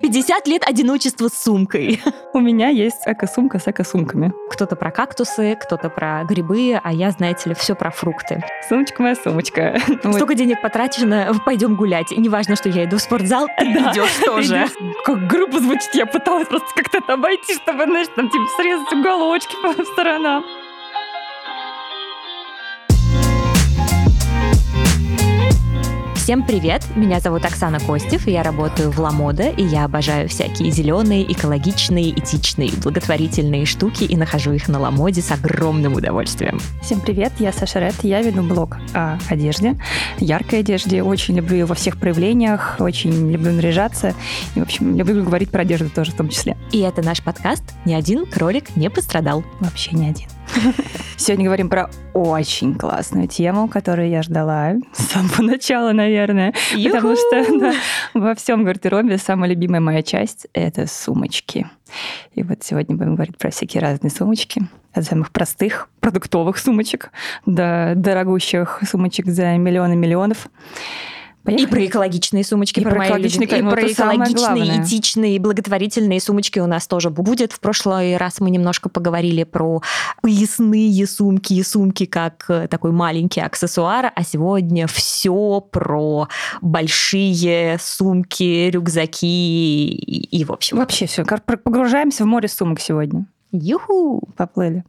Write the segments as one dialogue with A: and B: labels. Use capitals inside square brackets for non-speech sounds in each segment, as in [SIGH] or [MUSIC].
A: 50 лет одиночества с сумкой. [LAUGHS]
B: У меня есть эко-сумка с эко-сумками.
A: Кто-то про кактусы, кто-то про грибы, а я, знаете ли, все про фрукты.
B: Сумочка моя сумочка. [LAUGHS]
A: Столько денег потрачено, пойдем гулять. неважно, что я иду в спортзал, [LAUGHS] ты да. идешь тоже.
B: Как грубо звучит, я пыталась просто как-то это обойти, чтобы, знаешь, там типа срезать уголочки по сторонам.
A: Всем привет! Меня зовут Оксана Костев, и я работаю в Ламода, и я обожаю всякие зеленые, экологичные, этичные, благотворительные штуки и нахожу их на Ламоде с огромным удовольствием.
B: Всем привет, я Саша Ред, я веду блог о одежде, яркой одежде, очень люблю ее во всех проявлениях, очень люблю наряжаться, и, в общем, люблю говорить про одежду тоже в том числе.
A: И это наш подкаст «Ни один кролик не пострадал».
B: Вообще ни один. [LAUGHS] Сегодня говорим про очень классную тему, которую я ждала с самого начала, наверное. Ю-ху! Потому что да, во всем гардеробе самая любимая моя часть — это сумочки. И вот сегодня будем говорить про всякие разные сумочки. От самых простых продуктовых сумочек до дорогущих сумочек за миллионы миллионов.
A: Поехали. И про экологичные сумочки,
B: и про, про экологичные,
A: и про экологичные, этичные, благотворительные сумочки у нас тоже будет. В прошлый раз мы немножко поговорили про поясные сумки и сумки как э, такой маленький аксессуар, а сегодня все про большие сумки, рюкзаки и, и в общем.
B: Вообще все. Погружаемся в море сумок сегодня.
A: Юху!
B: Поплыли.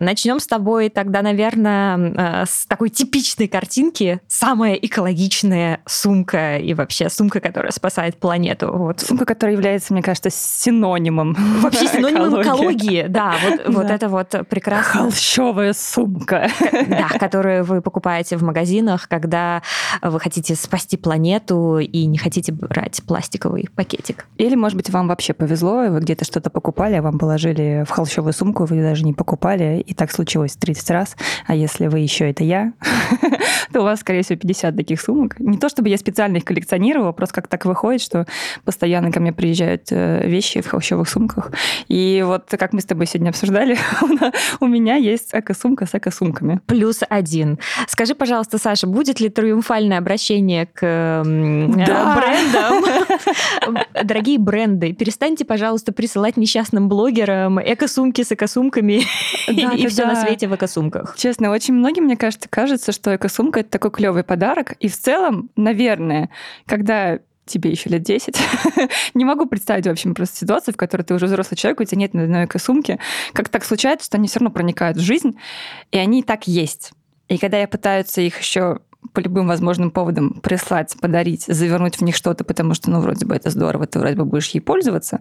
A: Начнем с тобой тогда, наверное, э, с такой типичной картинки. Самая экологичная сумка и вообще сумка, которая спасает планету.
B: Вот. Сумка, которая является, мне кажется, синонимом. [LAUGHS]
A: Вообще синонимом экологии, да. Вот, [LAUGHS] да. вот это вот прекрасно.
B: Холщовая сумка.
A: Да, [LAUGHS] которую вы покупаете в магазинах, когда вы хотите спасти планету и не хотите брать пластиковый пакетик.
B: Или, может быть, вам вообще повезло, вы где-то что-то покупали, а вам положили в холщовую сумку, вы даже не покупали, и так случилось 30 раз, а если вы еще это я, [LAUGHS] то у вас, скорее всего, 50 таких сумок. Не то чтобы я специально их коллекционировала, просто как так выходит, что постоянно ко мне приезжают э, вещи в холщовых сумках. И вот как мы с тобой сегодня обсуждали, [LAUGHS] у меня есть эко-сумка с эко-сумками.
A: Плюс один. Скажи, пожалуйста, Саша, будет ли триумфальное обращение к э, брендам? [LAUGHS] Дорогие бренды, перестаньте, пожалуйста, присылать несчастным блогерам эко-сумки с эко-сумками. И все на свете в экосумках.
B: Честно, очень многим, мне кажется, кажется, что экосумка — это такой клевый подарок. И в целом, наверное, когда тебе еще лет 10. [LAUGHS] не могу представить, в общем, просто ситуацию, в которой ты уже взрослый человек, у тебя нет ни одной экосумки. Как так случается, что они все равно проникают в жизнь, и они и так есть. И когда я пытаются их еще по любым возможным поводам прислать, подарить, завернуть в них что-то, потому что, ну, вроде бы это здорово, ты вроде бы будешь ей пользоваться.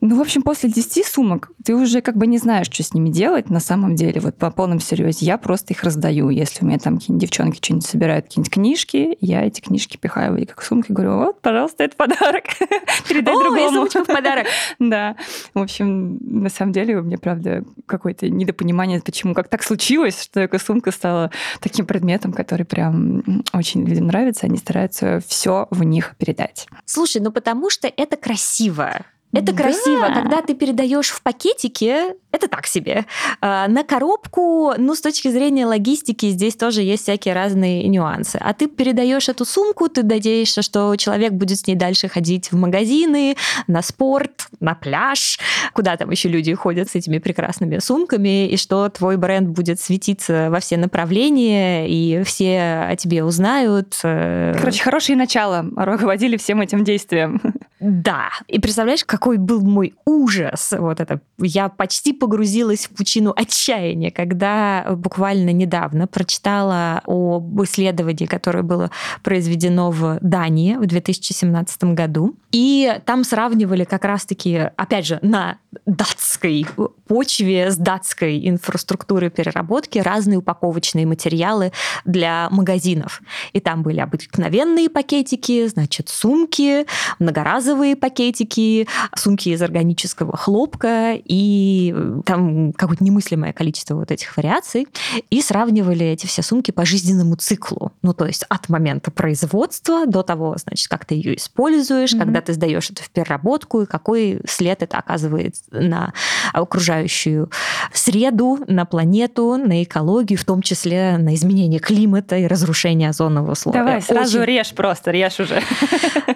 B: Ну, в общем, после 10 сумок ты уже как бы не знаешь, что с ними делать на самом деле. Вот по полном серьезе я просто их раздаю. Если у меня там какие-нибудь девчонки что-нибудь собирают, какие-нибудь книжки, я эти книжки пихаю в как сумки, говорю, вот, пожалуйста, это подарок. [LAUGHS] Передай О, другому.
A: сумочку в подарок. [LAUGHS]
B: да. В общем, на самом деле у меня, правда, какое-то недопонимание, почему как так случилось, что эта сумка стала таким предметом, который прям прям очень людям нравится, они стараются все в них передать.
A: Слушай, ну потому что это красиво. Это да. красиво, когда ты передаешь в пакетике, это так себе. А, на коробку, ну, с точки зрения логистики, здесь тоже есть всякие разные нюансы. А ты передаешь эту сумку, ты надеешься, что человек будет с ней дальше ходить в магазины, на спорт, на пляж, куда там еще люди ходят с этими прекрасными сумками, и что твой бренд будет светиться во все направления, и все о тебе узнают.
B: Э. Короче, хорошее начало руководили всем этим действием.
A: Да. И представляешь, какой был мой ужас. Вот это. Я почти погрузилась в пучину отчаяния, когда буквально недавно прочитала об исследовании, которое было произведено в Дании в 2017 году. И там сравнивали как раз-таки, опять же, на датской почве с датской инфраструктурой переработки разные упаковочные материалы для магазинов. И там были обыкновенные пакетики, значит, сумки, многоразовые пакетики, сумки из органического хлопка и э, там какое-то немыслимое количество вот этих вариаций. И сравнивали эти все сумки по жизненному циклу. Ну, то есть от момента производства до того, значит, как ты ее используешь, mm-hmm. когда ты сдаешь это в переработку, и какой след это оказывает на окружающую среду, на планету, на экологию, в том числе на изменение климата и разрушение озонового слоя.
B: Давай, сразу Очень... режь просто, режь уже. [LAUGHS]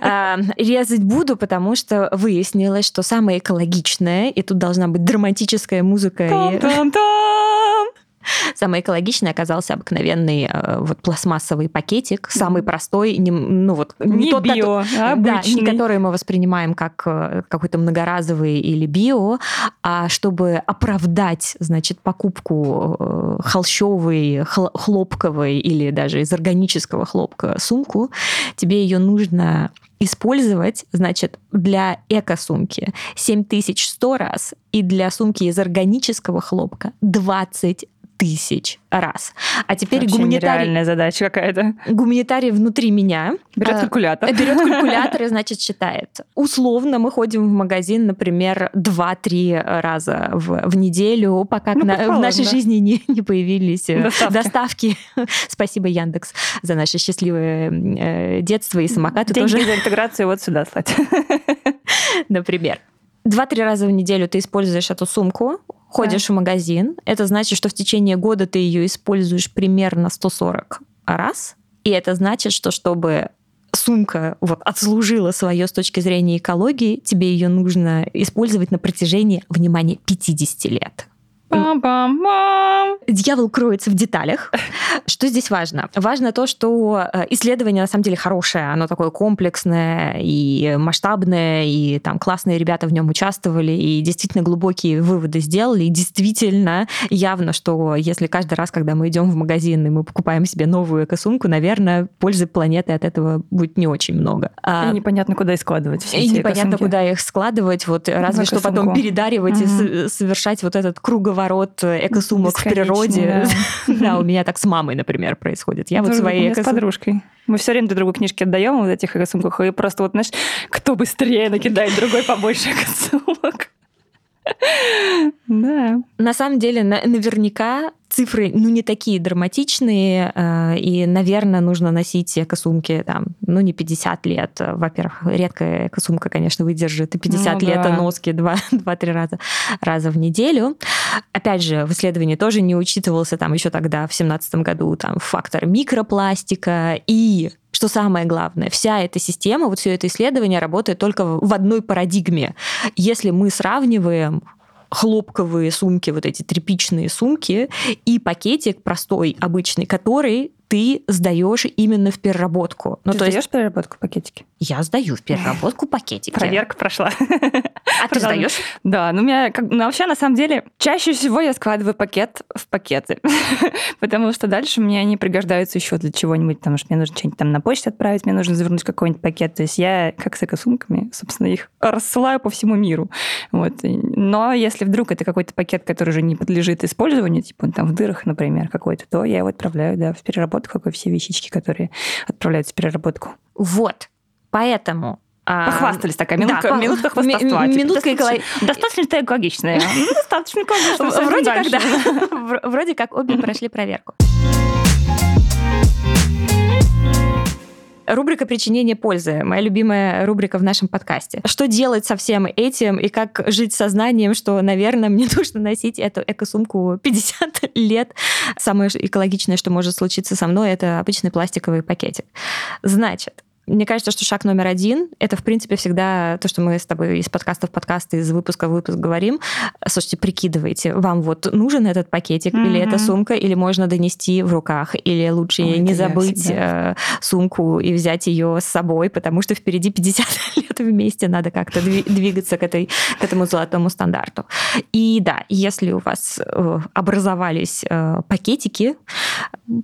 A: А, резать буду, потому что выяснилось, что самое экологичное, и тут должна быть драматическая музыка.
B: Там-там-там! [LAUGHS]
A: Самый экологичный оказался обыкновенный э, вот пластмассовый пакетик, самый простой, не, ну вот
B: не, не тот, био,
A: который, да, не который мы воспринимаем как э, какой-то многоразовый или био, а чтобы оправдать, значит, покупку э, холщовой, хлопковой или даже из органического хлопка сумку, тебе ее нужно использовать, значит, для эко-сумки 7100 раз и для сумки из органического хлопка 20 тысяч раз. А теперь
B: Вообще
A: гуманитарий...
B: нереальная задача какая-то.
A: Гуманитарий внутри меня...
B: Берет а, калькулятор.
A: Берет [LAUGHS] калькулятор и, значит, считает. Условно мы ходим в магазин, например, 2-3 раза в, в неделю, пока ну, на, в нашей да. жизни не, не появились э, Доставки. доставки. [LAUGHS] Спасибо, Яндекс, за наше счастливое э, детство и самокаты
B: Деньги
A: тоже.
B: за интеграцию вот сюда слать. [LAUGHS]
A: Например. Два-три раза в неделю ты используешь эту сумку, ходишь да. в магазин. Это значит, что в течение года ты ее используешь примерно 140 раз. И это значит, что чтобы сумка вот отслужила свое с точки зрения экологии, тебе ее нужно использовать на протяжении, внимания 50 лет.
B: Пам-пам-пам.
A: Дьявол кроется в деталях. [LAUGHS] Что здесь важно? Важно то, что э, исследование на самом деле хорошее, оно такое комплексное и масштабное, и там классные ребята в нем участвовали, и действительно глубокие выводы сделали, и действительно явно, что если каждый раз, когда мы идем в магазин и мы покупаем себе новую эко-сумку, наверное, пользы планеты от этого будет не очень много.
B: А и непонятно, куда их складывать. Все
A: и непонятно, куда их складывать, вот разве что потом передаривать угу. и совершать вот этот круговой круговорот экосумок в природе. [LAUGHS] Да. у меня так с мамой, например, происходит.
B: Я вот своей с подружкой. Мы все время друг другу книжки отдаем вот этих экосумках, и просто вот, знаешь, кто быстрее накидает другой побольше экосумок. [LAUGHS] Да.
A: На самом деле, наверняка цифры, ну, не такие драматичные, э, и, наверное, нужно носить экосумки, там, ну, не 50 лет. Во-первых, редкая экосумка, конечно, выдержит и 50 ну, лет да. носки 2-3 [LAUGHS] раза, раза в неделю. Опять же, в исследовании тоже не учитывался там еще тогда, в 2017 году, там, фактор микропластика и что самое главное, вся эта система, вот все это исследование работает только в одной парадигме. Если мы сравниваем хлопковые сумки, вот эти тряпичные сумки, и пакетик простой, обычный, который ты сдаешь именно в переработку.
B: Ну, ты то сдаешь есть... переработку пакетики?
A: Я сдаю в переработку пакетики.
B: Проверка прошла.
A: А ты сдаешь?
B: Да, ну, у меня, как, ну, вообще, на самом деле, чаще всего я складываю пакет в пакеты, [LAUGHS] потому что дальше мне они пригождаются еще для чего-нибудь, потому что мне нужно что-нибудь там на почту отправить, мне нужно завернуть какой-нибудь пакет. То есть я, как с экосумками, собственно, их рассылаю по всему миру. Вот. Но если вдруг это какой-то пакет, который уже не подлежит использованию, типа он там в дырах, например, какой-то, то я его отправляю, да, в переработку, как и все вещички, которые отправляются в переработку.
A: Вот. Поэтому
B: а, Похвастались такая минутка, да, минутка хвастовства.
A: Ми, минутка
B: достаточно, [LAUGHS] [LAUGHS] достаточно экологичная. Достаточно экологичная.
A: Вроде как, да. [LAUGHS] Вроде как обе прошли проверку. Рубрика «Причинение пользы» — моя любимая рубрика в нашем подкасте. Что делать со всем этим и как жить сознанием, что, наверное, мне [LAUGHS] нужно носить эту эко-сумку 50 лет. Самое экологичное, что может случиться со мной, это обычный пластиковый пакетик. Значит, мне кажется, что шаг номер один — это, в принципе, всегда то, что мы с тобой из подкаста в подкаст, из выпуска в выпуск говорим. Слушайте, прикидывайте, вам вот нужен этот пакетик mm-hmm. или эта сумка, или можно донести в руках, или лучше Ой, не забыть всегда. Э, сумку и взять ее с собой, потому что впереди 50 [LAUGHS] лет вместе надо как-то двигаться к, этой, к этому золотому стандарту. И да, если у вас э, образовались э, пакетики,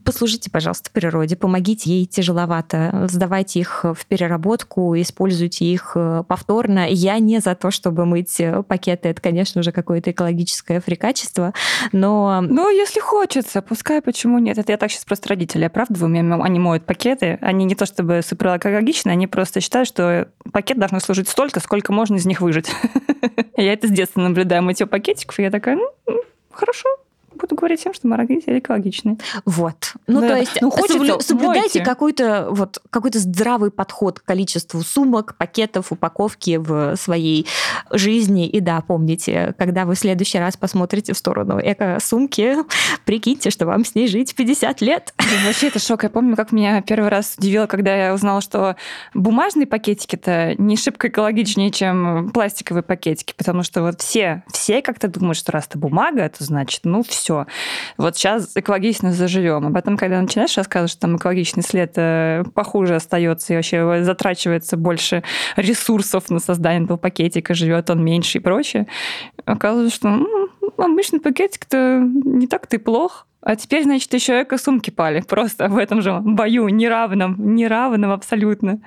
A: послужите, пожалуйста, природе, помогите ей тяжеловато, сдавайте их их в переработку, используйте их э, повторно. Я не за то, чтобы мыть э, пакеты. Это, конечно, уже какое-то экологическое фрикачество, но...
B: Ну, если хочется, пускай, почему нет? Это я так сейчас просто родители оправдываю. Они моют пакеты. Они не то чтобы супер экологичные, они просто считают, что пакет должен служить столько, сколько можно из них выжить. [LAUGHS] Я это с детства наблюдаю, мытье пакетиков, и я такая, ну, хорошо, буду говорить всем, что марагрити экологичные.
A: Вот. Ну, да. то есть ну, хочется, соблюдайте какой-то вот какой-то здравый подход к количеству сумок, пакетов, упаковки в своей жизни. И да, помните, когда вы в следующий раз посмотрите в сторону эко-сумки, [LAUGHS] прикиньте, что вам с ней жить 50 лет.
B: Вообще это шок. Я помню, как меня первый раз удивило, когда я узнала, что бумажные пакетики-то не шибко экологичнее, чем пластиковые пакетики, потому что вот все, все как-то думают, что раз это бумага, то значит, ну, все все. Вот сейчас экологично заживем. А потом, когда начинаешь рассказывать, что там экологичный след э, похуже остается и вообще затрачивается больше ресурсов на создание этого пакетика, живет он меньше и прочее, оказывается, что ну, обычный пакетик-то не так-то и плох. А теперь, значит, еще эко-сумки пали. Просто в этом же бою неравном, неравном абсолютно.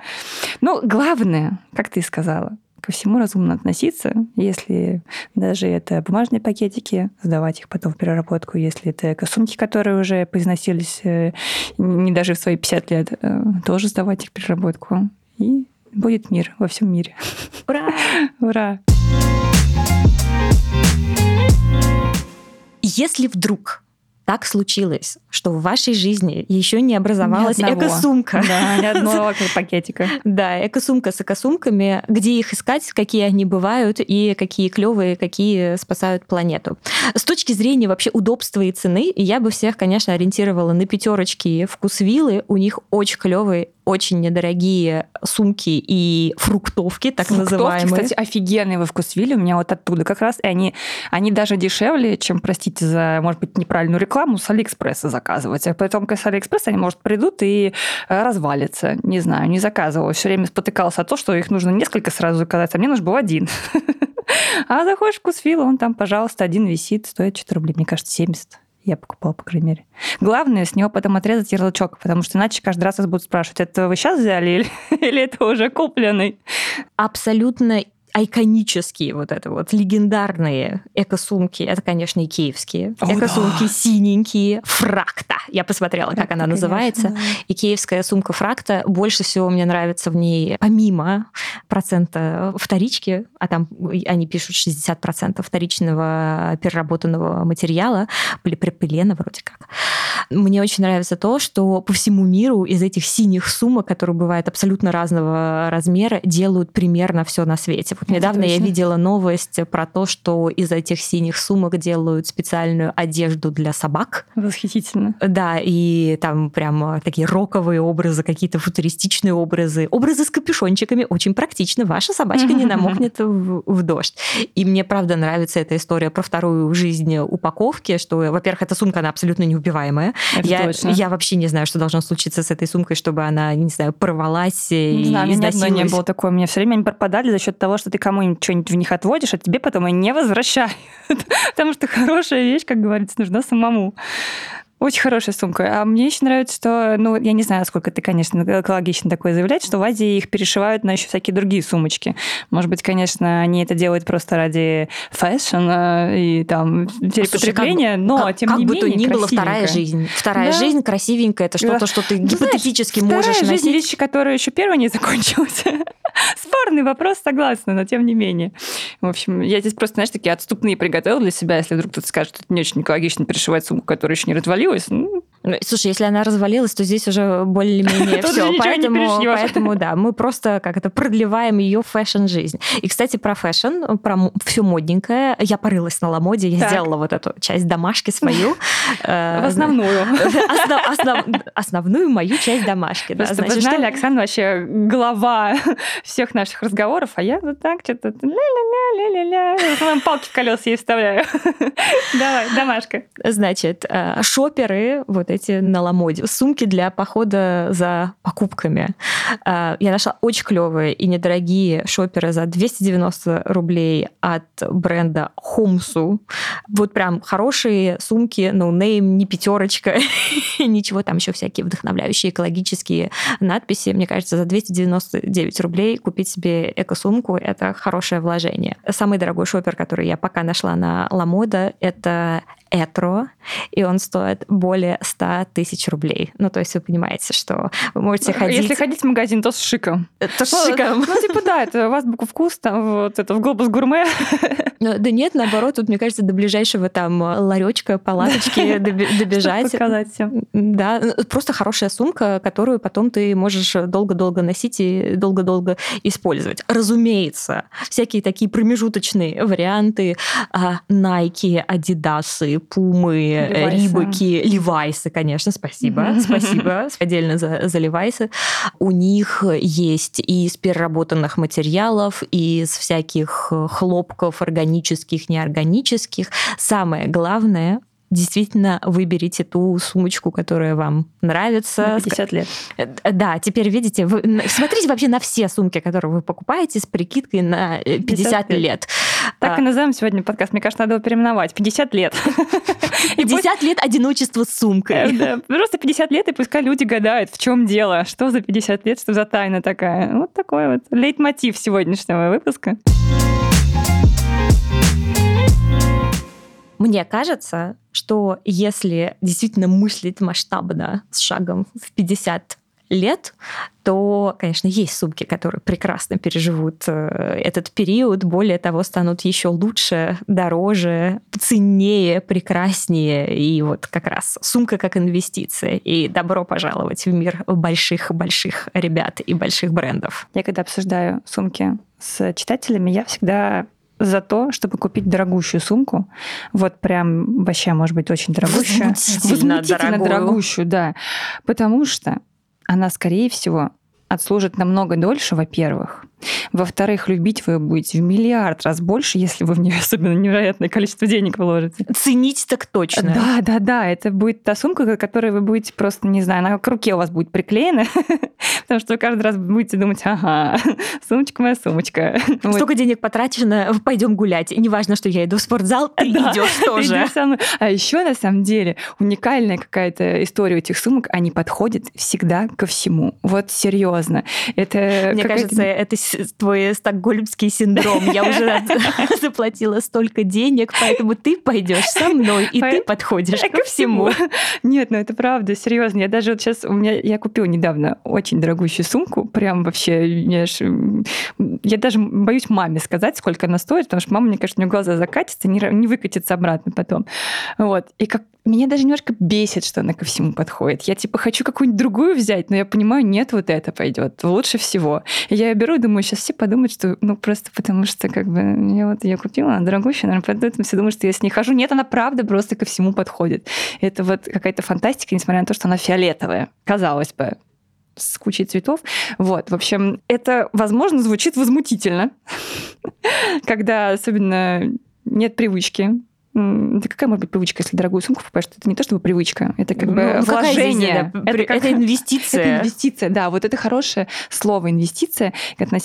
B: Ну, главное, как ты сказала, ко всему разумно относиться, если даже это бумажные пакетики, сдавать их потом в переработку, если это эко-сумки, которые уже поизносились э, не даже в свои 50 лет, э, тоже сдавать их в переработку. И будет мир во всем мире.
A: Ура! [LAUGHS]
B: Ура!
A: Если вдруг так случилось, что в вашей жизни еще не образовалась эко-сумка.
B: Да, ни [LAUGHS] одного пакетика.
A: Да, эко-сумка с эко-сумками, где их искать, какие они бывают и какие клевые, какие спасают планету. С точки зрения вообще удобства и цены, я бы всех, конечно, ориентировала на пятерочки вкусвиллы. У них очень клевый очень недорогие сумки и фруктовки, так фруктовки, называемые.
B: кстати, офигенные во вкусвилле, у меня вот оттуда как раз, и они, они даже дешевле, чем, простите за, может быть, неправильную рекламу, с Алиэкспресса заказывать. А потом, с Алиэкспресса они, может, придут и э, развалятся. Не знаю, не заказывала. Все время спотыкался о том, что их нужно несколько сразу заказать, а мне нужно был один. [LAUGHS] А заходишь в вкусвилл, он там, пожалуйста, один висит, стоит 4 рубля, мне кажется, 70. Я покупала, по крайней мере. Главное, с него потом отрезать ярлычок, потому что иначе каждый раз вас будут спрашивать, это вы сейчас взяли или, [LAUGHS] или это уже купленный?
A: Абсолютно айконические, вот это вот легендарные эко-сумки, это, конечно, и киевские. О, эко-сумки да. синенькие, фракта. Я посмотрела, как это, она конечно, называется. Да. И киевская сумка фракта больше всего мне нравится в ней, помимо процента вторички, а там они пишут 60% вторичного переработанного материала, полипропилена вроде как. Мне очень нравится то, что по всему миру из этих синих сумок, которые бывают абсолютно разного размера, делают примерно все на свете. Вот недавно я видела новость про то, что из этих синих сумок делают специальную одежду для собак.
B: Восхитительно.
A: Да, и там прям такие роковые образы, какие-то футуристичные образы. Образы с капюшончиками. Очень практично. Ваша собачка не [LAUGHS] намокнет в, в дождь. И мне, правда, нравится эта история про вторую жизнь упаковки, что, во-первых, эта сумка, она абсолютно неубиваемая.
B: Это
A: я,
B: точно.
A: я вообще не знаю, что должно случиться с этой сумкой, чтобы она, не знаю, порвалась
B: не
A: и
B: знаю, одной не было такое. Мне все время они пропадали за счет того, что ты кому-нибудь что-нибудь в них отводишь, а тебе потом и не возвращают. [LAUGHS] Потому что хорошая вещь, как говорится, нужна самому. Очень хорошая сумка. А мне еще нравится, что, ну, я не знаю, сколько ты, конечно, экологично такое заявлять, что в Азии их перешивают на еще всякие другие сумочки. Может быть, конечно, они это делают просто ради фэшна и там перепотребления, но
A: как,
B: тем
A: как
B: не
A: бы
B: менее
A: то ни было вторая жизнь. Вторая да. жизнь красивенькая, это что-то, да. что ты гипотетически
B: Знаешь,
A: можешь
B: вторая
A: носить.
B: жизнь вещи, которая еще первая не [LAUGHS] закончилась. Спорный вопрос, согласна, но тем не менее. В общем, я здесь просто, знаешь, такие отступные приготовила для себя, если вдруг кто-то скажет, что это не очень экологично перешивать сумку, которая еще не развалилась. 良いですね。
A: Слушай, если она развалилась, то здесь уже более-менее [LAUGHS] все. Поэтому, поэтому, да, мы просто как это продлеваем ее фэшн-жизнь. И, кстати, про фэшн, про все модненькое. Я порылась на Ламоде, я так. сделала вот эту часть домашки свою. [LAUGHS]
B: В основную. [LAUGHS]
A: Основную мою часть домашки.
B: Просто Значит, знали, Оксана вообще глава всех наших разговоров, а я вот так что-то ля-ля-ля-ля-ля-ля. Палки в колеса ей вставляю. Давай, домашка.
A: Значит, шоперы, вот эти на ламоде, сумки для похода за покупками. Я нашла очень клевые и недорогие шоперы за 290 рублей от бренда Хомсу. Вот прям хорошие сумки, no name, не пятерочка, [LAUGHS] ничего, там еще всякие вдохновляющие экологические надписи. Мне кажется, за 299 рублей купить себе эко-сумку – это хорошее вложение. Самый дорогой шопер, который я пока нашла на Ламода, это Этро, и он стоит более 100 тысяч рублей. Ну, то есть вы понимаете, что вы можете ходить...
B: Если ходить в магазин, то с шиком.
A: То с шиком.
B: Ну, ну типа, да, это в азбуку вкус, там вот это в глобус гурме.
A: Ну, да нет, наоборот, тут, мне кажется, до ближайшего там ларечка, палаточки [LAUGHS] добежать.
B: показать всем.
A: Да, просто хорошая сумка, которую потом ты можешь долго-долго носить и долго-долго использовать. Разумеется, всякие такие промежуточные варианты а, Nike, Adidas, Пумы, Рибаки, Левайсы, конечно, спасибо, спасибо [LAUGHS] отдельно за, за Левайсы. У них есть и из переработанных материалов, и из всяких хлопков органических, неорганических. Самое главное, действительно выберите ту сумочку, которая вам нравится.
B: На 50 лет.
A: Э, да, теперь видите, вы смотрите вообще на все сумки, которые вы покупаете с прикидкой на 50, 50 лет. лет.
B: Так а. и назовем сегодня подкаст. Мне кажется, надо его переименовать. 50 лет. [LAUGHS]
A: 50 лет одиночества с сумкой. Э,
B: просто 50 лет, и пускай люди гадают, в чем дело, что за 50 лет, что за тайна такая. Вот такой вот лейтмотив сегодняшнего выпуска.
A: Мне кажется, что если действительно мыслить масштабно с шагом в 50 лет, то, конечно, есть сумки, которые прекрасно переживут э, этот период, более того, станут еще лучше, дороже, ценнее, прекраснее. И вот как раз сумка как инвестиция. И добро пожаловать в мир больших-больших ребят и больших брендов.
B: Я когда обсуждаю сумки с читателями, я всегда за то, чтобы купить дорогущую сумку. Вот прям вообще, может быть, очень дорогущую.
A: Возмутительно, Возмутительно
B: дорогущую, да. Потому что она, скорее всего, отслужит намного дольше, во-первых. Во-вторых, любить вы будете в миллиард раз больше, если вы в нее [LAUGHS] особенно невероятное количество денег вложите.
A: Ценить так точно.
B: Да, да, да. Это будет та сумка, которой вы будете просто, не знаю, она к руке у вас будет приклеена, [LAUGHS] потому что вы каждый раз будете думать, ага, [LAUGHS] сумочка моя сумочка.
A: Столько денег потрачено, пойдем гулять. Неважно, что я иду в спортзал, ты да, идешь тоже.
B: А еще на самом деле уникальная какая-то история у этих сумок, они подходят всегда ко всему. Вот серьезно. Это
A: Мне кажется, это твой стокгольмский синдром. Я уже [LAUGHS] заплатила столько денег, поэтому ты пойдешь со мной, и ты подходишь ко всему. [LAUGHS]
B: Нет, ну это правда, серьезно. Я даже вот сейчас, у меня, я купила недавно очень дорогущую сумку, прям вообще, я даже боюсь маме сказать, сколько она стоит, потому что мама, мне кажется, у нее глаза закатятся, не, не выкатится обратно потом. Вот. И как меня даже немножко бесит, что она ко всему подходит. Я типа хочу какую-нибудь другую взять, но я понимаю, нет, вот это пойдет лучше всего. Я ее беру думаю, сейчас все подумают, что ну просто потому что как бы я вот ее купила, она дорогущая, наверное, поэтому все думают, что я с ней хожу. Нет, она правда просто ко всему подходит. Это вот какая-то фантастика, несмотря на то, что она фиолетовая, казалось бы с кучей цветов. Вот, в общем, это, возможно, звучит возмутительно, [LAUGHS] когда особенно нет привычки да какая может быть привычка, если дорогую сумку покупаешь? Это не то чтобы привычка, это как ну, бы вложение.
A: Это, это, это инвестиция. [LAUGHS]
B: Это инвестиция, да. Вот это хорошее слово инвестиция.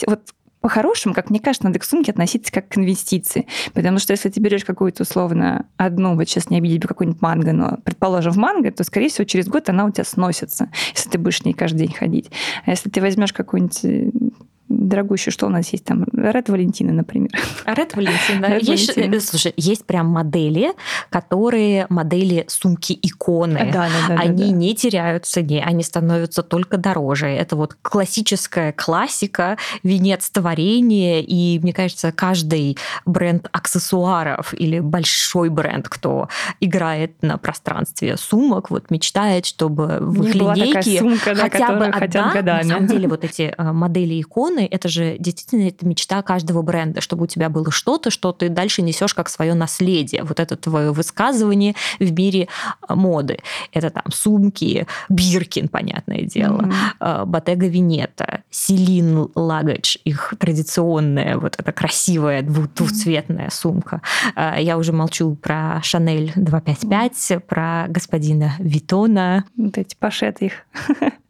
B: Вот по-хорошему, как мне кажется, надо к сумке относиться как к инвестиции. Потому что если ты берешь какую-то условно одну, вот сейчас не обидеть бы какую-нибудь манго, но, предположим, в манго, то, скорее всего, через год она у тебя сносится, если ты будешь в ней каждый день ходить. А если ты возьмешь какую-нибудь дорогущую, что у нас есть там? Ред Валентина, например.
A: Ред Валентина. Red есть, Валентина. Слушай, есть прям модели, которые модели сумки-иконы.
B: Да, да, да,
A: они
B: да, да.
A: не теряют в цене, они становятся только дороже. Это вот классическая классика, венец творения, и, мне кажется, каждый бренд аксессуаров или большой бренд, кто играет на пространстве сумок, вот мечтает, чтобы в их линейке
B: сумка, да,
A: хотя бы
B: одна, годами.
A: на самом деле, [LAUGHS] вот эти э, модели икон, иконы, это же действительно это мечта каждого бренда, чтобы у тебя было что-то, что ты дальше несешь как свое наследие. Вот это твое высказывание в мире а, моды. Это там сумки, Биркин, понятное дело, mm-hmm. Bottega Veneta, Селин Лагадж, их традиционная вот эта красивая двухцветная mm-hmm. сумка. А, я уже молчу про Шанель 255, mm-hmm. про господина Витона.
B: Вот эти пашеты их. [LAUGHS]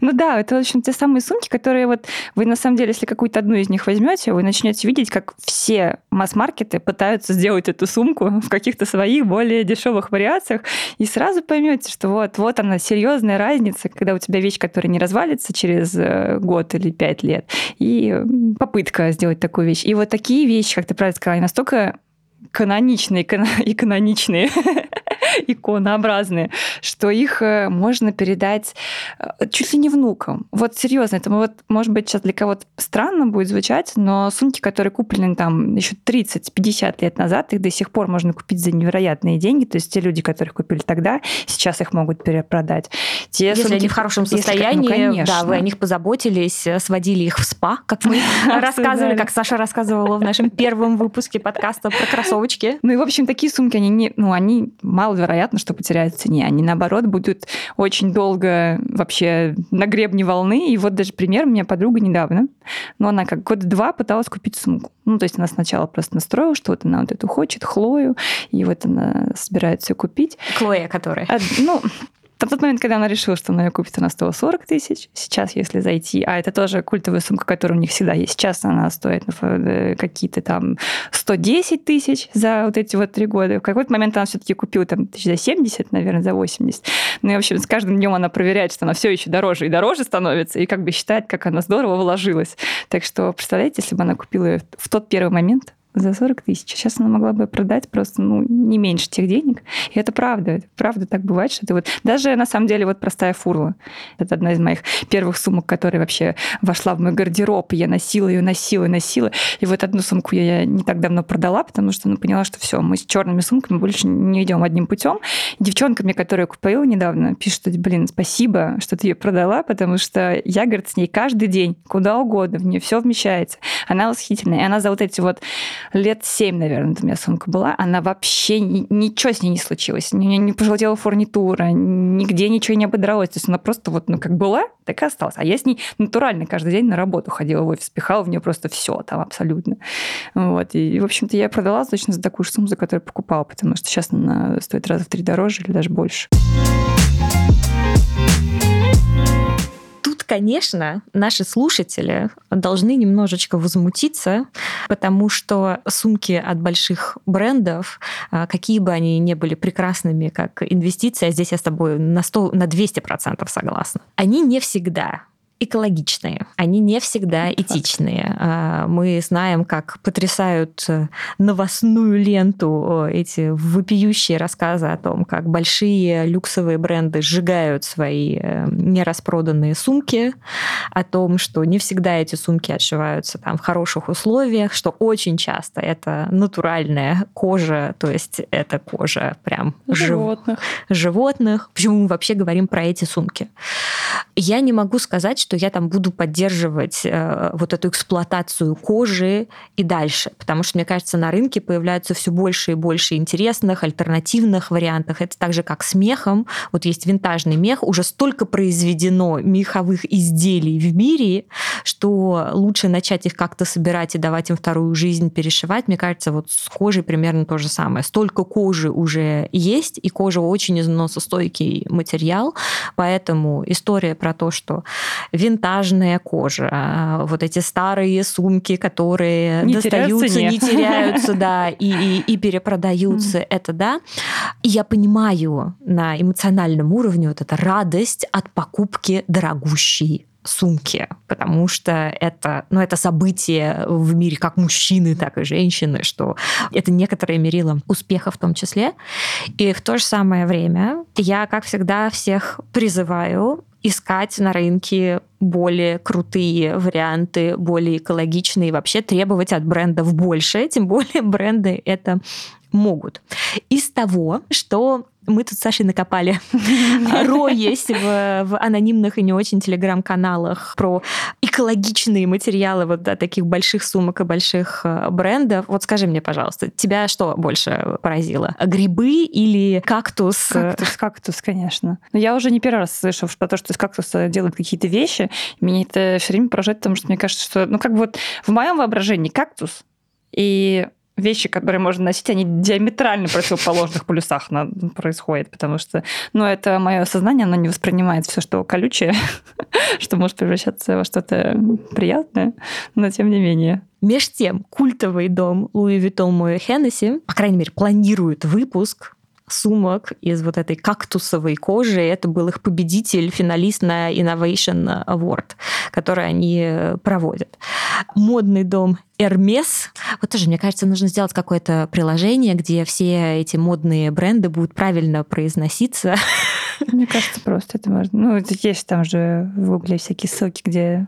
B: Ну да, это, в общем, те самые сумки, которые вот вы, на самом деле, если какую-то одну из них возьмете, вы начнете видеть, как все масс-маркеты пытаются сделать эту сумку [LAUGHS] в каких-то своих более дешевых вариациях, и сразу поймете, что вот, вот она серьезная разница, когда у тебя вещь, которая не развалится через э, год или пять лет, и попытка сделать такую вещь. И вот такие вещи, как ты правильно сказала, настолько каноничные [LAUGHS] и каноничные, [LAUGHS] иконообразные, что их э, можно передать э, чуть ли не внукам. Вот серьезно, это вот, может быть, сейчас для кого-то странно будет звучать, но сумки, которые куплены там еще 30-50 лет назад, их до сих пор можно купить за невероятные деньги. То есть те люди, которые купили тогда, сейчас их могут перепродать.
A: Те если сумки, они в хорошем состоянии, если, ну, да, вы о них позаботились, э, сводили их в спа, как мы [LAUGHS] рассказывали, как Саша рассказывала в нашем первом выпуске подкаста про кроссовочки.
B: Ну и, в общем, такие сумки, они, не, ну, они маловероятно, что потеряют в цене. Они, наоборот, будут очень долго вообще на гребне волны. И вот даже пример, у меня подруга недавно, но она как год два пыталась купить сумку. Ну, то есть она сначала просто настроила, что вот она вот эту хочет, Хлою, и вот она собирается ее купить.
A: Хлоя, которая?
B: А, ну, в тот момент, когда она решила, что она ее купит, она стоила 40 тысяч. Сейчас, если зайти, а это тоже культовая сумка, которая у них всегда есть. Сейчас она стоит ну, э, какие-то там 110 тысяч за вот эти вот три года. В какой-то момент она все-таки купила там тысяч за 70, наверное, за 80. Ну и, в общем, с каждым днем она проверяет, что она все еще дороже и дороже становится, и как бы считает, как она здорово вложилась. Так что, представляете, если бы она купила ее в тот первый момент, за 40 тысяч. Сейчас она могла бы продать просто ну, не меньше тех денег. И это правда. Это правда так бывает, что ты вот... Даже на самом деле вот простая фурла. Это одна из моих первых сумок, которая вообще вошла в мой гардероб. И я носила ее, носила, носила. И вот одну сумку я не так давно продала, потому что ну, поняла, что все, мы с черными сумками больше не идем одним путем. Девчонка мне, которую я купила недавно, пишет, блин, спасибо, что ты ее продала, потому что я, говорит, с ней каждый день, куда угодно, в нее все вмещается. Она восхитительная. И она за вот эти вот лет семь, наверное, у меня сумка была, она вообще ничего с ней не случилось. Не, не пожелтела фурнитура, нигде ничего не ободралось. То есть она просто вот, ну, как была, так и осталась. А я с ней натурально каждый день на работу ходила в офис, пихала в нее просто все там абсолютно. Вот. И, в общем-то, я продала точно за такую же сумму, за которую покупала, потому что сейчас она стоит раза в три дороже или даже больше.
A: Конечно, наши слушатели должны немножечко возмутиться, потому что сумки от больших брендов, а, какие бы они ни были прекрасными как инвестиция, здесь я с тобой на, 100, на 200% согласна, они не всегда экологичные, они не всегда этичные. А, мы знаем, как потрясают э, новостную ленту эти вопиющие рассказы о том, как большие люксовые бренды сжигают свои э, нераспроданные сумки, о том, что не всегда эти сумки отшиваются там в хороших условиях, что очень часто это натуральная кожа, то есть это кожа прям животных. животных. Почему мы вообще говорим про эти сумки? Я не могу сказать, что я там буду поддерживать э, вот эту эксплуатацию кожи и дальше, потому что, мне кажется, на рынке появляются все больше и больше интересных, альтернативных вариантов. Это так же, как с мехом. Вот есть винтажный мех, уже столько произведено меховых изделий в мире, что лучше начать их как-то собирать и давать им вторую жизнь, перешивать. Мне кажется, вот с кожей примерно то же самое. Столько кожи уже есть, и кожа очень износостойкий материал, поэтому история про то, что винтажная кожа, а, вот эти старые сумки, которые не достаются, не теряются, да, [LAUGHS] и, и, и перепродаются, это да. И я понимаю на эмоциональном уровне вот эта радость от покупки дорогущей сумки, потому что это, ну, это событие в мире как мужчины, так и женщины, что это некоторое мерило успеха в том числе. И в то же самое время я, как всегда, всех призываю искать на рынке более крутые варианты, более экологичные, вообще требовать от брендов больше, [LAUGHS] тем более бренды это могут. Из того, что мы тут с Сашей накопали [LAUGHS] роясь в, в анонимных и не очень телеграм-каналах про экологичные материалы вот да, таких больших сумок и больших э, брендов. Вот скажи мне, пожалуйста, тебя что больше поразило? Грибы или кактус?
B: Кактус, кактус, конечно. Но я уже не первый раз слышу про то, что из кактуса делают какие-то вещи. Меня это все время поражает, потому что мне кажется, что, ну, как бы вот в моем воображении кактус и вещи, которые можно носить, они диаметрально противоположных полюсах происходят, потому что, ну, это мое сознание, оно не воспринимает все, что колючее, [LAUGHS] что может превращаться во что-то приятное, но тем не менее.
A: Меж тем, культовый дом Луи Виттон Моэ Хеннесси, по крайней мере, планирует выпуск сумок из вот этой кактусовой кожи. Это был их победитель, финалист на Innovation Award, который они проводят. Модный дом Hermes. Вот тоже, мне кажется, нужно сделать какое-то приложение, где все эти модные бренды будут правильно произноситься. [LAUGHS]
B: Мне кажется, просто это можно. Ну, есть там же в Гугле всякие ссылки, где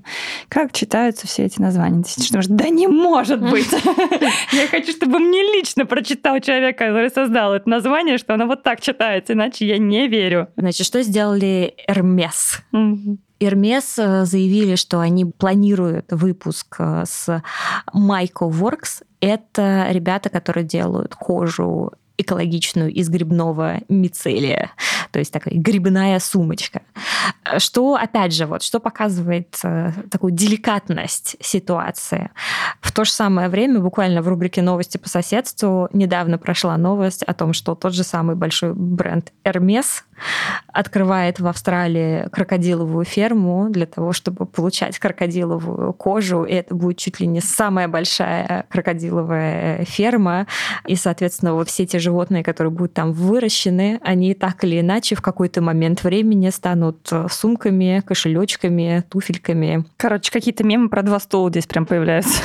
B: как читаются все эти названия. Ты думаешь, да не может быть! [LAUGHS] Я хочу, чтобы мне лично прочитал человек, который создал это название, что оно вот так читается, иначе я не верю.
A: Значит, что сделали Hermes? Hermes э, заявили, что они планируют выпуск э, с Myco Works. Это ребята, которые делают кожу экологичную из грибного мицелия, то есть такая грибная сумочка. Что, опять же, вот, что показывает э, такую деликатность ситуации. В то же самое время, буквально в рубрике «Новости по соседству» недавно прошла новость о том, что тот же самый большой бренд Hermes открывает в Австралии крокодиловую ферму для того, чтобы получать крокодиловую кожу, и это будет чуть ли не самая большая крокодиловая ферма, и, соответственно, вот все те животные, которые будут там выращены, они так или иначе в какой-то момент времени станут сумками, кошелечками, туфельками.
B: Короче, какие-то мемы про два стула здесь прям появляются.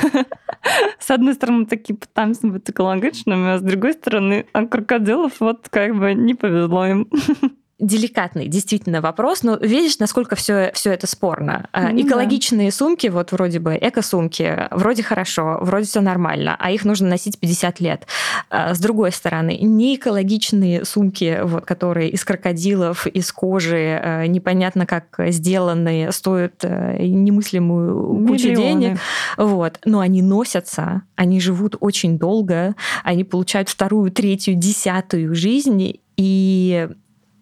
B: [LAUGHS] С одной стороны, такие пытаемся быть экологичными, а с другой стороны, а крокодилов вот как бы не повезло им [LAUGHS]
A: деликатный действительно вопрос, но видишь, насколько все, все это спорно. Mm-hmm. Экологичные сумки, вот вроде бы эко-сумки, вроде хорошо, вроде все нормально, а их нужно носить 50 лет. А, с другой стороны, не экологичные сумки, вот, которые из крокодилов, из кожи, э, непонятно как сделанные, стоят э, немыслимую кучу Миллионы. денег, вот, но они носятся, они живут очень долго, они получают вторую, третью, десятую жизнь, и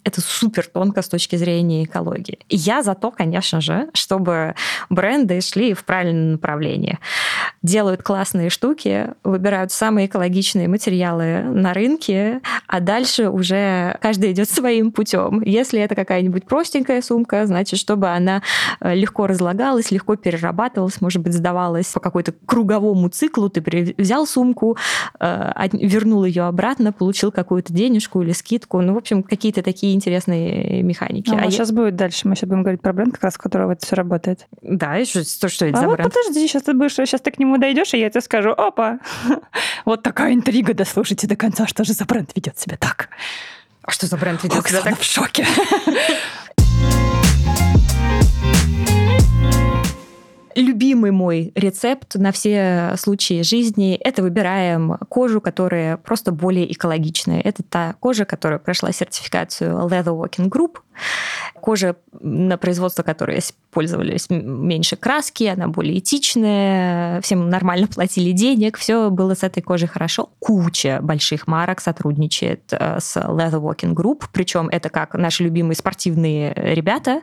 A: это супер тонко с точки зрения экологии. И я за то, конечно же, чтобы бренды шли в правильном направлении. Делают классные штуки, выбирают самые экологичные материалы на рынке, а дальше уже каждый идет своим путем. Если это какая-нибудь простенькая сумка, значит, чтобы она э, легко разлагалась, легко перерабатывалась, может быть, сдавалась по какой-то круговому циклу. Ты взял сумку, э, вернул ее обратно, получил какую-то денежку или скидку. Ну, в общем, какие-то такие интересные механики.
B: Ну, а, а сейчас я... будет дальше. Мы сейчас будем говорить про бренд, как раз, у которого это все работает.
A: Да, и что, что, что это
B: а
A: за
B: вот
A: бренд?
B: подожди, сейчас ты будешь, сейчас ты к нему дойдешь, и я тебе скажу, опа, [LAUGHS] вот такая интрига, дослушайте до конца, что же за бренд ведет себя так.
A: А что за бренд ведет себя так?
B: в шоке. [LAUGHS]
A: любимый мой рецепт на все случаи жизни – это выбираем кожу, которая просто более экологичная. Это та кожа, которая прошла сертификацию Leather Working Group. Кожа, на производство которой использовались меньше краски, она более этичная, всем нормально [LAUGHS] платили денег, все было с этой кожей хорошо. Куча больших марок сотрудничает э, с Leather Working Group, причем это как наши любимые спортивные ребята,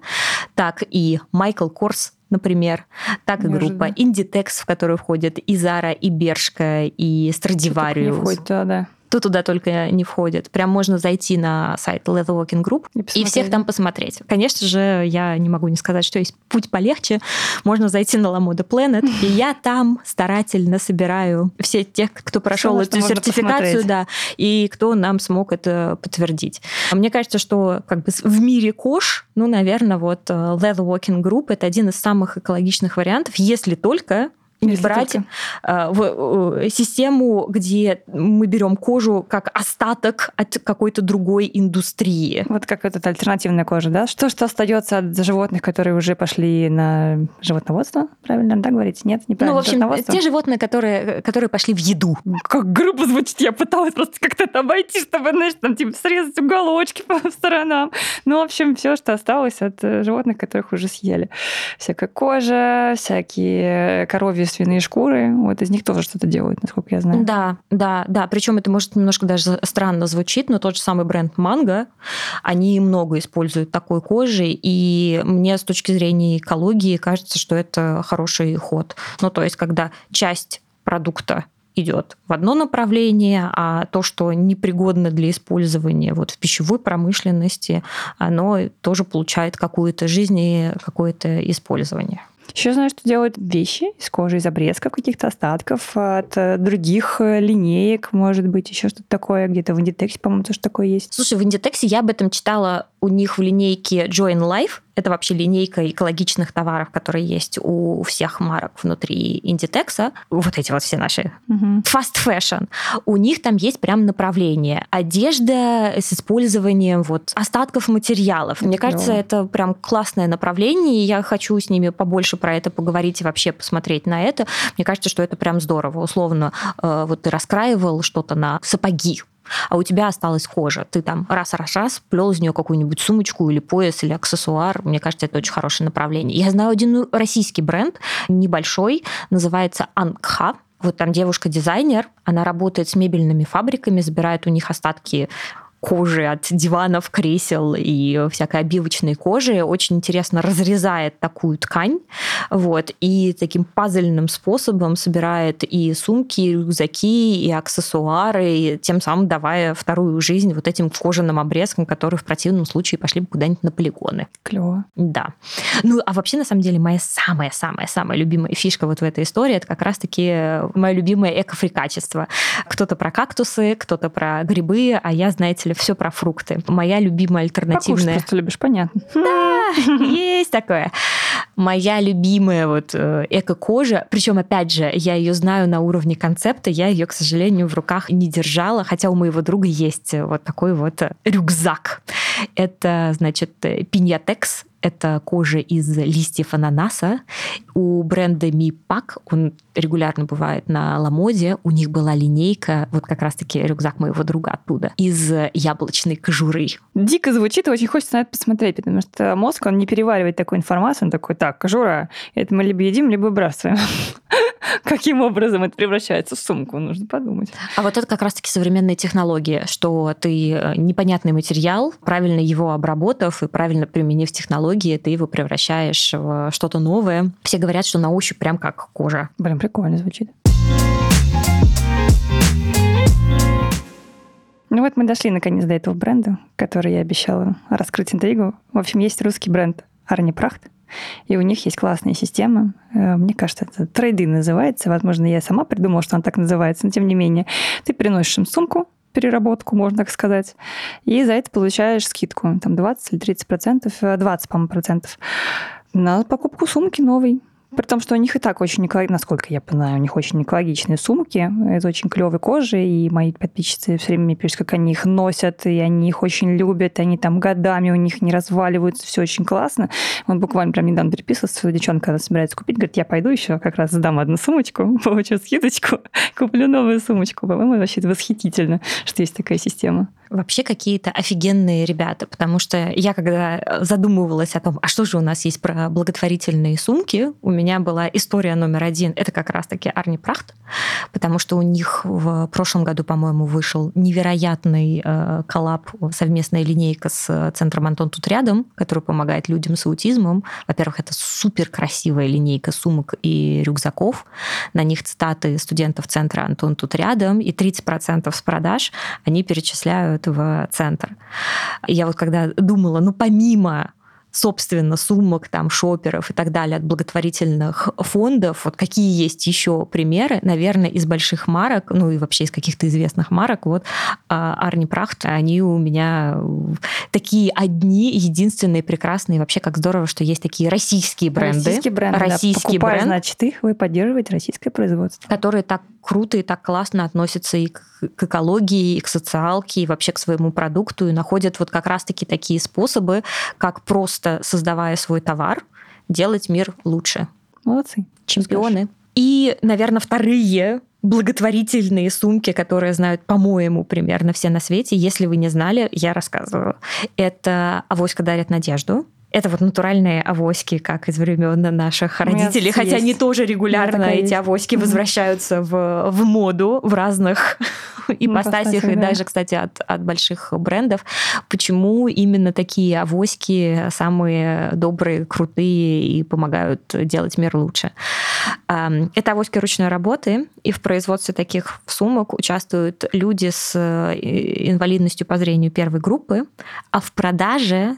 A: так и Майкл Корс например, так и группа Inditex, в которую входят и Zara, и Бершка, и Stradivarius.
B: Входит, да, да
A: кто туда только не входит. Прям можно зайти на сайт Leather Walking Group и, и всех там посмотреть. Конечно же, я не могу не сказать, что есть путь полегче. Можно зайти на Lamoda Planet, и я там старательно собираю все тех, кто прошел эту сертификацию, да, и кто нам смог это подтвердить. Мне кажется, что как бы в мире кож, ну, наверное, вот э, Leather Walking Group это один из самых экологичных вариантов, если только не брать. А, в э, систему, где мы берем кожу как остаток от какой-то другой индустрии.
B: Вот как эта альтернативная кожа, да? Что, что остается от животных, которые уже пошли на животноводство? Правильно, да, говорить? Нет, неправильно.
A: Ну, в общем, те животные, которые, которые пошли в еду.
B: Как грубо звучит. Я пыталась просто как-то это обойти, чтобы, знаешь, там, типа, срезать уголочки [LAUGHS] по сторонам. Ну, в общем, все, что осталось от э, животных, которых уже съели. Всякая кожа, всякие коровьи свиные шкуры, вот из них тоже что-то делают, насколько я знаю.
A: Да, да, да. Причем это может немножко даже странно звучит, но тот же самый бренд Манго, они много используют такой кожи, и мне с точки зрения экологии кажется, что это хороший ход. Ну, то есть, когда часть продукта идет в одно направление, а то, что непригодно для использования вот в пищевой промышленности, оно тоже получает какую-то жизнь и какое-то использование.
B: Еще знаю, что делают вещи из кожи, из обрезков каких-то остатков от э, других э, линеек, может быть, еще что-то такое. Где-то в Inditex, по-моему, тоже такое есть.
A: Слушай, в Inditex я об этом читала у них в линейке Join Life. Это вообще линейка экологичных товаров, которые есть у всех марок внутри Inditex. Вот эти вот все наши. Fast fashion. У них там есть прям направление. Одежда с использованием вот остатков материалов. Мне кажется, это прям классное направление, и я хочу с ними побольше про это поговорить и вообще посмотреть на это. Мне кажется, что это прям здорово. Условно, э, вот ты раскраивал что-то на сапоги, а у тебя осталась кожа. Ты там раз-раз-раз плел из нее какую-нибудь сумочку или пояс, или аксессуар. Мне кажется, это очень хорошее направление. Я знаю один российский бренд, небольшой, называется Ангха. Вот там девушка-дизайнер, она работает с мебельными фабриками, забирает у них остатки кожи от диванов, кресел и всякой обивочной кожи. Очень интересно разрезает такую ткань. Вот, и таким пазельным способом собирает и сумки, и рюкзаки, и аксессуары, и тем самым давая вторую жизнь вот этим кожаным обрезкам, которые в противном случае пошли бы куда-нибудь на полигоны.
B: Клево.
A: Да. Ну, а вообще, на самом деле, моя самая-самая-самая любимая фишка вот в этой истории, это как раз-таки мое любимое экофрикачество. Кто-то про кактусы, кто-то про грибы, а я, знаете ли, все про фрукты. Моя любимая
B: Покушать
A: альтернативная...
B: просто любишь, понятно.
A: Есть такое. Моя любимая вот э, эко-кожа, причем, опять же, я ее знаю на уровне концепта, я ее, к сожалению, в руках не держала, хотя у моего друга есть вот такой вот рюкзак. Это, значит, э, пиньятекс, это кожа из листьев ананаса. У бренда Mi Pack, он регулярно бывает на Ламоде, у них была линейка, вот как раз-таки рюкзак моего друга оттуда, из яблочной кожуры.
B: Дико звучит, и очень хочется на это посмотреть, потому что мозг, он не переваривает такую информацию, он такой, так, кожура, это мы либо едим, либо выбрасываем. [LAUGHS] Каким образом это превращается в сумку, нужно подумать.
A: А вот это как раз-таки современные технологии, что ты э, непонятный материал, правильно его обработав и правильно применив технологии, ты его превращаешь в что-то новое. Все говорят, что на ощупь прям как кожа.
B: Блин, прикольно звучит. Ну вот мы дошли наконец до этого бренда, который я обещала раскрыть интригу. В общем, есть русский бренд Арни Прахт, и у них есть классная система. Э, Мне кажется, это трейды называется. Возможно, я сама придумала, что она так называется, но тем не менее. Ты приносишь им сумку, переработку, можно так сказать, и за это получаешь скидку, там 20 или 30 процентов, э, 20, по-моему, процентов на покупку сумки новой. При том, что у них и так очень насколько я понимаю, у них очень экологичные сумки из очень клевой кожи, и мои подписчицы все время мне пишут, как они их носят, и они их очень любят, они там годами у них не разваливаются, все очень классно. Вот буквально прям недавно переписывалась, что девчонка она собирается купить, говорит, я пойду еще как раз сдам одну сумочку, [LAUGHS] получу скидочку, [LAUGHS] куплю новую сумочку. По-моему, вообще это восхитительно, что есть такая система.
A: Вообще какие-то офигенные ребята, потому что я когда задумывалась о том, а что же у нас есть про благотворительные сумки, у меня была история номер один, это как раз-таки Арни Прахт, потому что у них в прошлом году, по-моему, вышел невероятный э, коллаб, совместная линейка с центром Антон тут рядом, который помогает людям с аутизмом. Во-первых, это супер красивая линейка сумок и рюкзаков. На них цитаты студентов центра Антон тут рядом, и 30% с продаж они перечисляют в центр. И я вот когда думала, ну помимо собственно, сумок, там, шоперов и так далее от благотворительных фондов. Вот какие есть еще примеры? Наверное, из больших марок, ну и вообще из каких-то известных марок, вот а, Арни Прахт, они у меня такие одни, единственные, прекрасные. Вообще, как здорово, что есть такие российские бренды.
B: Российский бренд,
A: Российский
B: да. Покупая,
A: бренд.
B: значит, их вы поддерживаете российское производство.
A: которые так круто и так классно относятся и к, к экологии, и к социалке, и вообще к своему продукту, и находят вот как раз-таки такие способы, как просто создавая свой товар, делать мир лучше.
B: Молодцы.
A: Чемпионы. И, наверное, вторые благотворительные сумки, которые знают, по-моему, примерно все на свете. Если вы не знали, я рассказываю. Это «Авоська дарит надежду». Это вот натуральные авоськи, как из времен наших родителей, хотя
B: есть.
A: они тоже регулярно эти
B: есть.
A: авоськи
B: Мгм.
A: возвращаются в, в моду в разных ипостасях, и даже, кстати, от, от больших брендов. Почему именно такие авоськи самые добрые, крутые и помогают делать мир лучше? Это авоськи ручной работы, и в производстве таких сумок участвуют люди с э, инвалидностью по зрению первой группы, а в продаже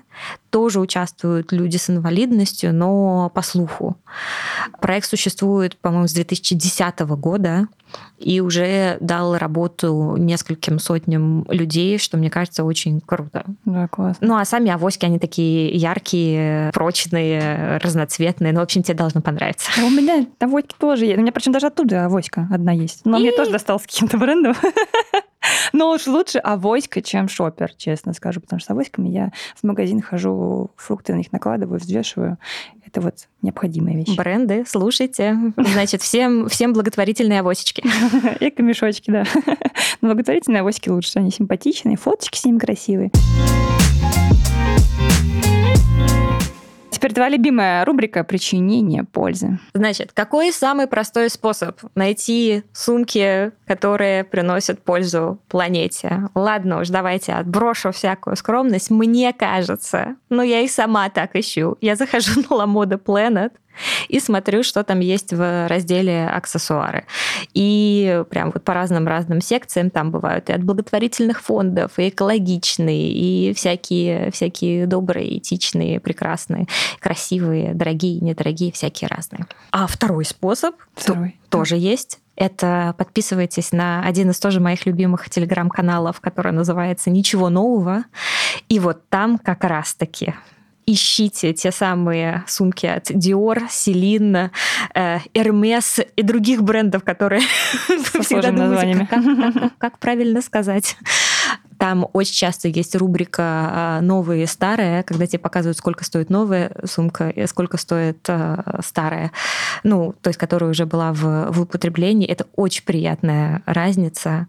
A: тоже участвуют люди с инвалидностью, но по слуху. Проект существует, по-моему, с 2010 года и уже дал работу нескольким сотням людей, что, мне кажется, очень круто.
B: Да, классно.
A: Ну, а сами авоськи, они такие яркие, прочные, разноцветные. Ну, в общем, тебе должно понравиться.
B: А у меня авоськи тоже есть. У меня, причем даже оттуда авоська одна есть. Но и... мне тоже досталось каким-то брендом. [LAUGHS] [LAUGHS] Но уж лучше авоська, чем шопер, честно скажу, потому что с авоськами я в магазин хожу, фрукты на них накладываю, взвешиваю. Это вот необходимая вещь.
A: Бренды, слушайте. Значит, всем, всем благотворительные авосечки. [LAUGHS]
B: Эко-мешочки, да. [LAUGHS] Но благотворительные авосики лучше, они симпатичные, фоточки с ними красивые. Теперь твоя любимая рубрика «Причинение пользы».
A: Значит, какой самый простой способ найти сумки, которые приносят пользу планете? Ладно уж, давайте отброшу всякую скромность. Мне кажется, ну я и сама так ищу. Я захожу [LAUGHS] на Ламода Planet, и смотрю, что там есть в разделе аксессуары. И прям вот по разным-разным секциям там бывают и от благотворительных фондов, и экологичные, и всякие, всякие добрые, этичные, прекрасные, красивые, дорогие, недорогие, всякие разные. А второй способ второй. тоже есть. Это подписывайтесь на один из тоже моих любимых телеграм-каналов, который называется «Ничего нового». И вот там как раз-таки ищите те самые сумки от Dior, Celine, э, Hermes и других брендов, которые [LAUGHS] всегда думаете, как, как, как, как правильно сказать. Там очень часто есть рубрика а, «Новые и старые», когда тебе показывают, сколько стоит новая сумка и сколько стоит а, старая, ну, то есть которая уже была в, в употреблении. Это очень приятная разница.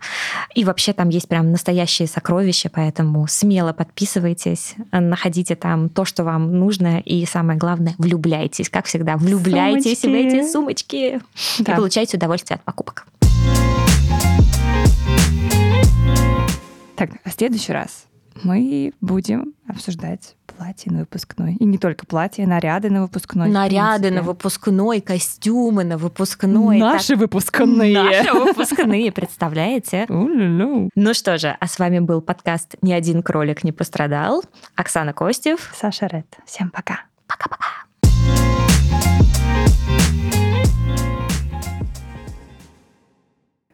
A: И вообще там есть прям настоящие сокровища, поэтому смело подписывайтесь, находите там то, что вам нужно, и самое главное, влюбляйтесь, как всегда, влюбляйтесь сумочки. в эти сумочки да. и получайте удовольствие от покупок.
B: Так, а в следующий раз мы будем обсуждать платье на выпускной. И не только платье, наряды на выпускной.
A: Наряды на выпускной, костюмы на выпускной.
B: Наши так... выпускные.
A: Наши выпускные, представляете? Ну что же, а с вами был подкаст «Ни один кролик не пострадал». Оксана Костев.
B: Саша Ред. Всем пока.
A: Пока-пока.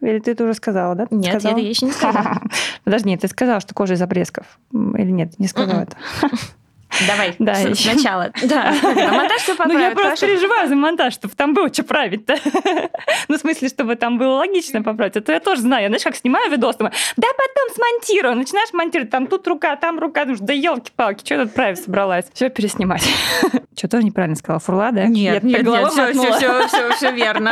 B: Или ты это уже сказала, да?
A: Нет, сказала? я еще не сказала. [LAUGHS]
B: Подожди, ты сказала, что кожа из обрезков. Или нет, не сказала это. [LAUGHS]
A: Давай, да, сначала. Да, [LAUGHS] монтаж все поправит.
B: Ну, я просто переживаю за монтаж, чтобы там было что править-то. ну, в смысле, чтобы там было логично поправить. А то я тоже знаю. Я, знаешь, как снимаю видос, думаю, да потом смонтирую. Начинаешь монтировать, там тут рука, там рука. Думаешь, да елки-палки, что тут править собралась? Все переснимать. что, тоже неправильно сказала? Фурла, да?
A: Нет, нет, нет, все, все, все, все верно.